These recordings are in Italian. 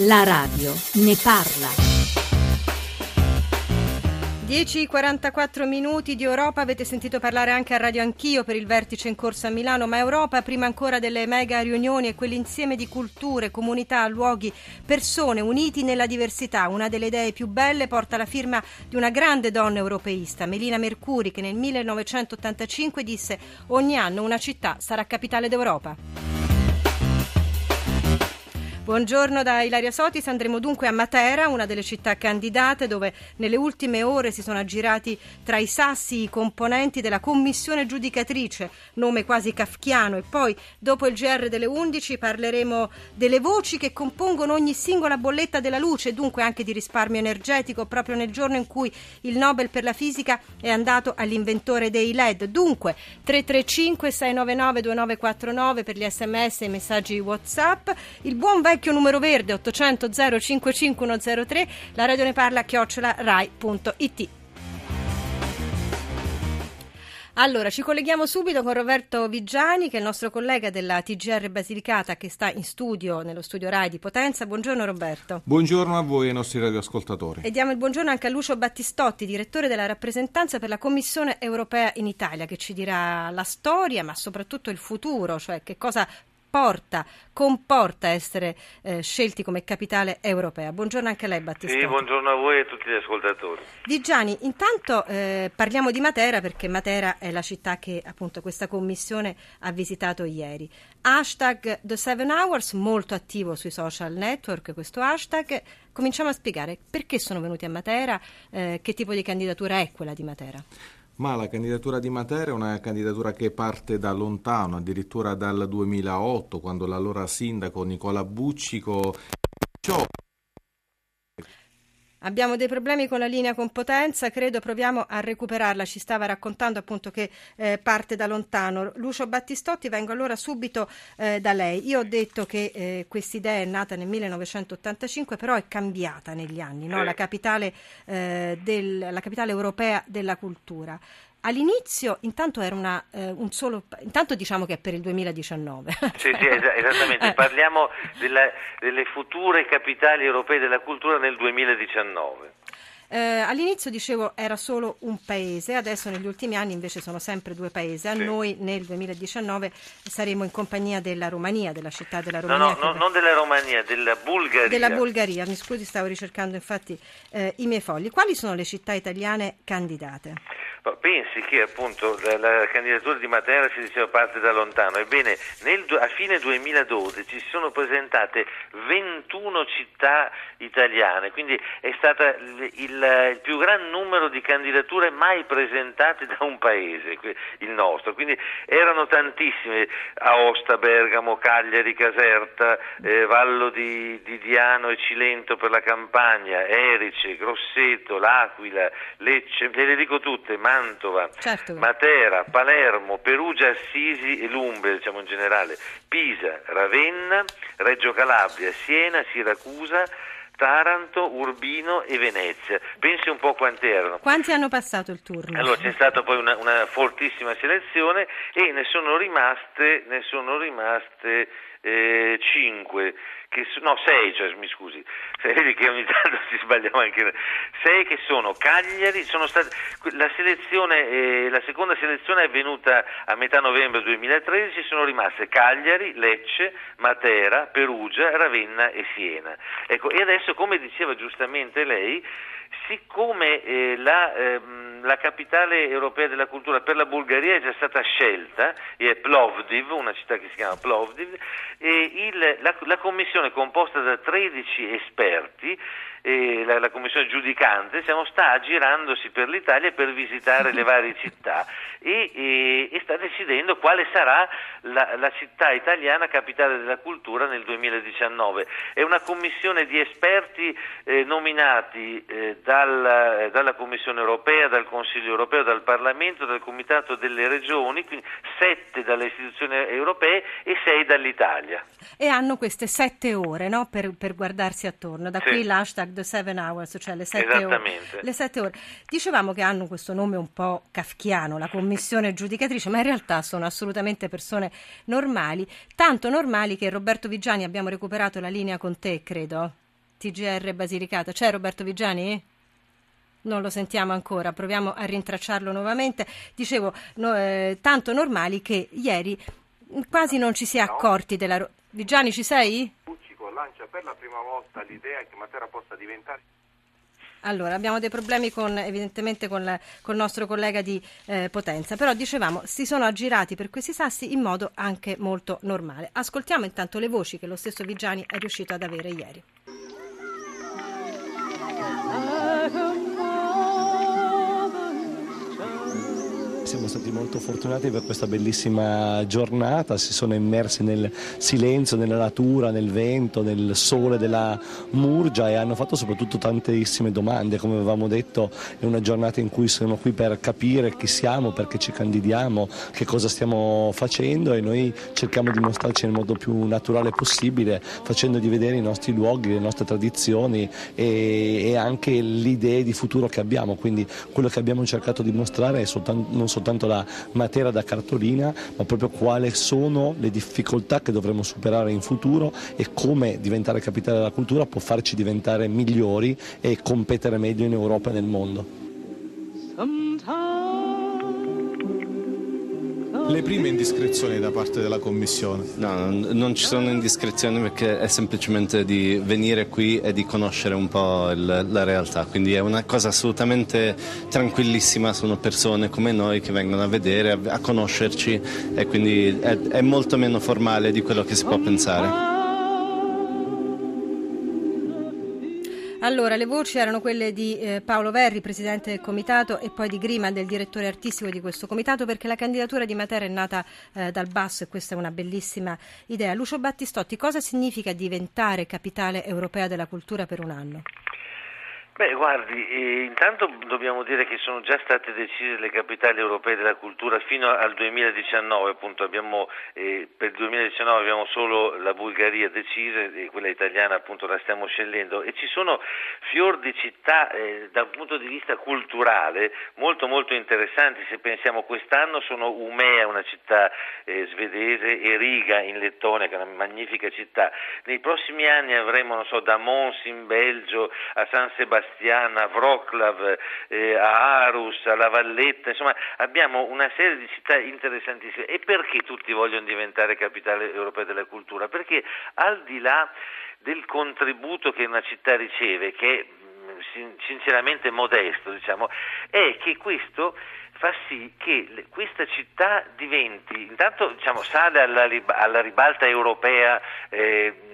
La radio ne parla. 10.44 minuti di Europa, avete sentito parlare anche a Radio Anch'io per il vertice in corso a Milano, ma Europa prima ancora delle mega riunioni e quell'insieme di culture, comunità, luoghi, persone uniti nella diversità. Una delle idee più belle porta la firma di una grande donna europeista, Melina Mercuri, che nel 1985 disse ogni anno una città sarà capitale d'Europa. Buongiorno da Ilaria Sotis, andremo dunque a Matera, una delle città candidate dove nelle ultime ore si sono aggirati tra i sassi i componenti della commissione giudicatrice, nome quasi kafkiano, e poi dopo il GR delle 11 parleremo delle voci che compongono ogni singola bolletta della luce, dunque anche di risparmio energetico, proprio nel giorno in cui il Nobel per la fisica è andato all'inventore dei LED. Dunque 335 699 2949 per gli sms e i messaggi WhatsApp, il buon vecchio vecchio numero verde 800 055103, la radio ne parla chiocciola rai.it. Allora, ci colleghiamo subito con Roberto Vigiani, che è il nostro collega della TGR Basilicata, che sta in studio, nello studio RAI di Potenza. Buongiorno Roberto. Buongiorno a voi e ai nostri radioascoltatori. E diamo il buongiorno anche a Lucio Battistotti, direttore della rappresentanza per la Commissione europea in Italia, che ci dirà la storia, ma soprattutto il futuro, cioè che cosa porta, comporta essere eh, scelti come capitale europea. Buongiorno anche a lei Battista. Sì, buongiorno a voi e a tutti gli ascoltatori. Di Gianni, intanto eh, parliamo di Matera perché Matera è la città che appunto questa commissione ha visitato ieri. Hashtag The Seven Hours, molto attivo sui social network questo hashtag. Cominciamo a spiegare perché sono venuti a Matera, eh, che tipo di candidatura è quella di Matera. Ma la candidatura di Matera è una candidatura che parte da lontano, addirittura dal 2008, quando l'allora sindaco Nicola Buccico Abbiamo dei problemi con la linea con potenza, credo proviamo a recuperarla. Ci stava raccontando appunto che eh, parte da lontano. Lucio Battistotti, vengo allora subito eh, da lei. Io ho detto che eh, questa idea è nata nel 1985, però è cambiata negli anni, no? la, capitale, eh, del, la capitale europea della cultura. All'inizio intanto era una, eh, un solo, intanto diciamo che è per il 2019. Sì, sì, esattamente, parliamo della, delle future capitali europee della cultura nel 2019. Eh, all'inizio dicevo era solo un paese, adesso negli ultimi anni invece sono sempre due paesi. A sì. noi nel 2019 saremo in compagnia della Romania, della città della Romania. No, no, no non della Romania, della Bulgaria. Della Bulgaria, mi scusi, stavo ricercando infatti eh, i miei fogli. Quali sono le città italiane candidate? Pensi che appunto la, la, candidatura di Matera si diceva parte da lontano, ebbene nel, a fine 2012 si sono presentate 21 città italiane, quindi è stato il, il, il, più gran numero di candidature mai presentate da un paese, il nostro, quindi erano tantissime, Aosta, Bergamo, Cagliari, Caserta, eh, Vallo di, di, Diano e Cilento per la Campania, Erice, Grosseto, L'Aquila, Lecce, le dico tutte, ma Mantova, certo. Matera, Palermo, Perugia, Assisi e Lumbria, diciamo in generale, Pisa, Ravenna, Reggio Calabria, Siena, Siracusa, Taranto, Urbino e Venezia. Pensi un po' quanti erano. Quanti hanno passato il turno? Allora c'è stata poi una, una fortissima selezione e ne sono rimaste, ne sono rimaste eh, 5 che, no, sei, cioè, mi scusi, vedi che ogni tanto si sbagliava anche, sei che sono Cagliari, sono state, la, eh, la seconda selezione è avvenuta a metà novembre 2013, sono rimaste Cagliari, Lecce, Matera, Perugia, Ravenna e Siena. Ecco, e adesso, come diceva giustamente lei, siccome eh, la, ehm, la, capitale europea della cultura per la Bulgaria è già stata scelta, è Plovdiv, una città che si chiama Plovdiv, e il, la, la commissione composta da 13 esperti eh, la, la, commissione giudicante stiamo, sta girandosi per l'Italia per visitare le varie città e, e, e sta decidendo quale sarà la, la, città italiana capitale della cultura nel 2019. È una commissione di esperti eh, nominati eh, dal, dalla Commissione europea, dal Consiglio europeo, dal Parlamento, dal Comitato delle Regioni, quindi sette dalle istituzioni europee e sei dall'Italia. E hanno queste sette ore no? per, per, guardarsi attorno, da sì. qui l'hashtag The Seven Hours, cioè le sette, ore, le sette ore. Dicevamo che hanno questo nome un po' kafkiano, la commissione giudicatrice, ma in realtà sono assolutamente persone normali, tanto normali che Roberto Vigiani abbiamo recuperato la linea con te, credo. TGR Basilicata. C'è Roberto Vigiani? Non lo sentiamo ancora, proviamo a rintracciarlo nuovamente. Dicevo, no, eh, tanto normali che ieri quasi non ci si è accorti della... Vigiani ci sei? Buccico lancia per la prima volta l'idea che Matera possa diventare allora, abbiamo dei problemi con, evidentemente con, la, con, il nostro collega di eh, Potenza, però dicevamo si sono aggirati per questi sassi in modo anche molto normale. Ascoltiamo intanto le voci che lo stesso Vigiani è riuscito ad avere ieri. Siamo stati molto fortunati per questa bellissima giornata, si sono immersi nel silenzio, nella natura, nel vento, nel sole della Murgia e hanno fatto soprattutto tantissime domande, come avevamo detto è una giornata in cui sono qui per capire chi siamo, perché ci candidiamo, che cosa stiamo facendo e noi cerchiamo di mostrarci nel modo più naturale possibile, facendogli vedere i nostri luoghi, le nostre tradizioni e, e anche le idee di futuro che abbiamo, quindi quello che abbiamo cercato di mostrare è soltanto, non soltanto la materia da cartolina, ma proprio quali sono le difficoltà che dovremo superare in futuro e come diventare capitale della cultura può farci diventare migliori e competere meglio in Europa e nel mondo. Le prime indiscrezioni da parte della Commissione? No, non ci sono indiscrezioni perché è semplicemente di venire qui e di conoscere un po' il, la realtà, quindi è una cosa assolutamente tranquillissima, sono persone come noi che vengono a vedere, a, a conoscerci e quindi è, è molto meno formale di quello che si può pensare. Allora, le voci erano quelle di eh, Paolo Verri, presidente del comitato, e poi di Grima, del direttore artistico di questo comitato, perché la candidatura di Matera è nata eh, dal basso e questa è una bellissima idea. Lucio Battistotti, cosa significa diventare capitale europea della cultura per un anno? Beh, guardi, eh, intanto dobbiamo dire che sono già state decise le capitali europee della cultura fino al 2019, appunto abbiamo, eh, per il 2019 abbiamo solo la Bulgaria decisa e quella italiana appunto la stiamo scegliendo e ci sono fior di città eh, dal punto di vista culturale molto molto interessanti, se pensiamo quest'anno sono Umea, una città eh, svedese, e Riga in Lettonia, che è una magnifica città, nei prossimi anni avremo, non so, da Mons in Belgio a San Sebastiano, Bastiana, a Wroclaw, eh, a Arus, a La Valletta, insomma abbiamo una serie di città interessantissime. E perché tutti vogliono diventare capitale europea della cultura? Perché al di là del contributo che una città riceve, che è mm, sinceramente modesto, diciamo, è che questo fa sì che questa città diventi, intanto diciamo, sale alla, alla ribalta europea eh,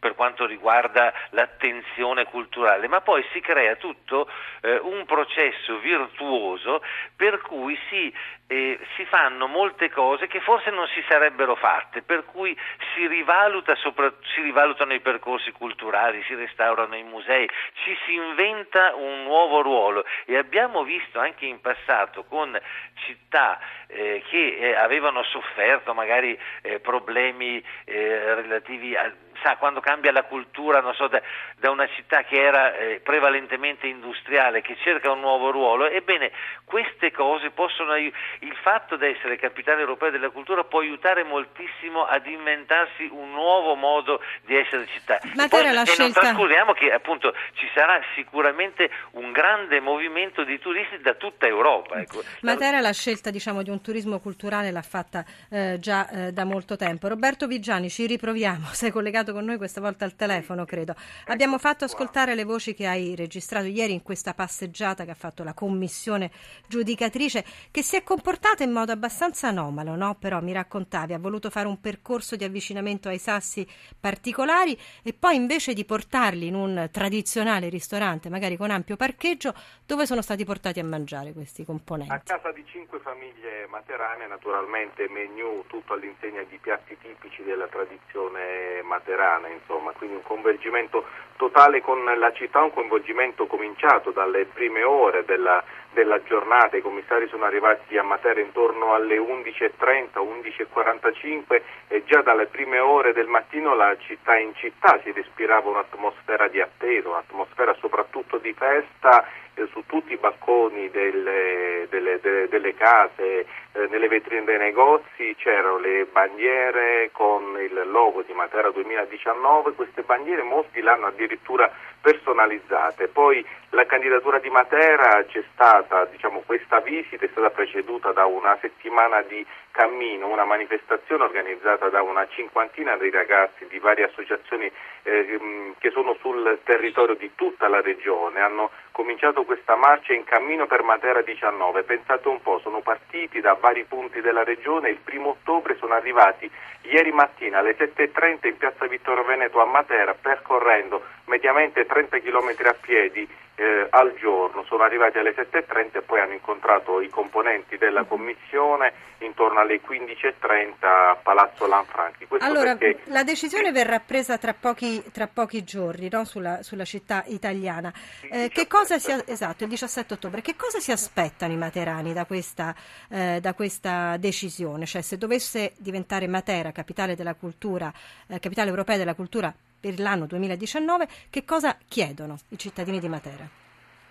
per quanto riguarda l'attenzione culturale, ma poi si crea tutto eh, un processo virtuoso per cui si, eh, si, fanno molte cose che forse non si sarebbero fatte, per cui si, rivaluta sopra, si rivalutano i percorsi culturali, si restaurano i musei, ci si inventa un nuovo ruolo. E abbiamo visto anche in passato con città eh, che eh, avevano sofferto magari eh, problemi eh, relativi a sa, quando cambia la cultura so, da, da, una città che era eh, prevalentemente industriale, che cerca un nuovo ruolo, ebbene queste cose possono, il fatto di essere capitale europea della cultura può aiutare moltissimo ad inventarsi un nuovo modo di essere città. Ma Poi, e scelta... non trascuriamo che appunto ci sarà sicuramente un grande movimento di turisti da tutta Europa. Ecco. Matera la scelta diciamo, di un turismo culturale l'ha fatta eh, già eh, da molto tempo. Roberto Vigiani, ci riproviamo, sei collegato collegato con noi questa volta al telefono, credo. Abbiamo fatto ascoltare le voci che hai registrato ieri in questa passeggiata che ha fatto la commissione giudicatrice, che si è comportata in modo abbastanza anomalo, no? Però mi raccontavi, ha voluto fare un percorso di avvicinamento ai sassi particolari e poi invece di portarli in un tradizionale ristorante, magari con ampio parcheggio, dove sono stati portati a mangiare questi componenti? A casa di cinque famiglie materane, naturalmente menù tutto all'insegna di piatti tipici della tradizione materana sovrana, insomma, quindi un coinvolgimento totale con la città, un coinvolgimento cominciato dalle prime ore della, della giornata, i commissari sono arrivati a Matera intorno alle 11.30, 11.45 e già dalle prime ore del mattino la città in città si respirava un'atmosfera di attesa, un'atmosfera soprattutto di festa eh, su tutti i balconi delle, delle, delle, delle case, eh, nelle vetrine dei negozi c'erano le bandiere con il logo di Matera 2019, queste bandiere molti l'hanno addirittura personalizzate. Poi la candidatura di Matera c'è stata, diciamo, questa visita è stata preceduta da una settimana di cammino, una manifestazione organizzata da una cinquantina di ragazzi di varie associazioni eh, che sono sul territorio di tutta la regione. Hanno cominciato questa marcia in cammino per Matera 19. Pensate un po', sono partiti da vari punti della regione, il primo ottobre sono arrivati ieri mattina alle 7.30 in piazza Vittorio Veneto a Matera percorrendo mediamente 30 km a piedi eh, al giorno, sono arrivati alle 7.30 e poi hanno incontrato i componenti della commissione intorno alle 15.30 a Palazzo Lanfranchi. Questo allora, perché... la decisione verrà presa tra pochi, tra pochi giorni no? sulla, sulla, città italiana. Eh, che cosa si, esatto, il 17 ottobre. Che cosa si aspettano i materani da questa, eh, da questa decisione? Cioè, se dovesse diventare Matera capitale della cultura, eh, capitale europea della cultura per l'anno 2019, che cosa chiedono i cittadini di Matera?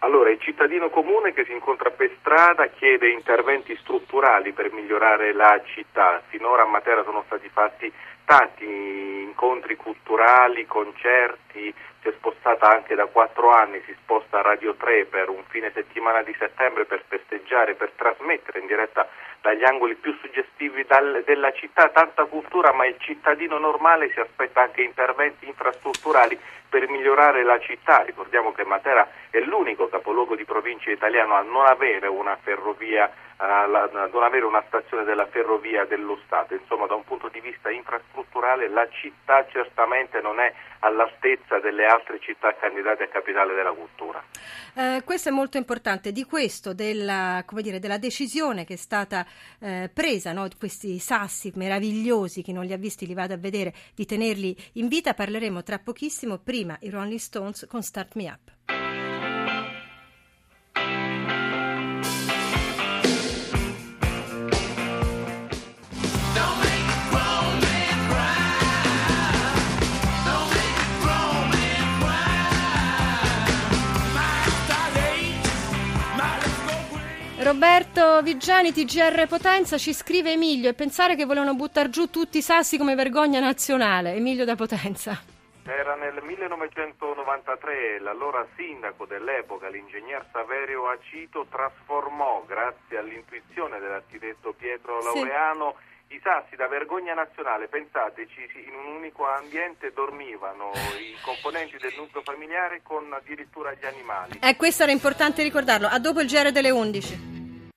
Allora, il cittadino comune che si incontra per strada chiede interventi strutturali per migliorare la città. Finora a Matera sono stati fatti tanti incontri culturali, concerti, si è spostata anche da quattro anni, si sposta a Radio 3 per un fine settimana di settembre per festeggiare, per trasmettere in diretta dagli angoli più suggestivi dal, della città tanta cultura, ma il cittadino normale si aspetta anche interventi infrastrutturali per migliorare la città. Ricordiamo che Matera è l'unico capoluogo di provincia italiano a non avere una ferrovia, a non avere una stazione della ferrovia dello Stato. Insomma, da un punto di vista infrastrutturale la città certamente non è all'altezza delle altre città candidate a capitale della cultura. Eh, questo è molto importante, di questo, della, dire, della decisione che è stata eh, presa, no? questi sassi meravigliosi, chi non li ha visti li vado a vedere, di tenerli in vita, parleremo tra pochissimo. Prima prima i Rolling Stones con Start Me Up. Roberto Vigiani, TGR Potenza, ci scrive Emilio e pensare che volevano buttare giù tutti i sassi come vergogna nazionale. Emilio da Potenza. Era nel 1993 l'allora sindaco dell'epoca, l'ingegner Saverio Acito, trasformò, grazie all'intuizione dell'architetto Pietro Laureano, sì. i sassi da vergogna nazionale. Pensateci, in un unico ambiente dormivano i componenti del nucleo familiare con addirittura gli animali. Eh, questo era importante ricordarlo. A dopo il GR delle 11.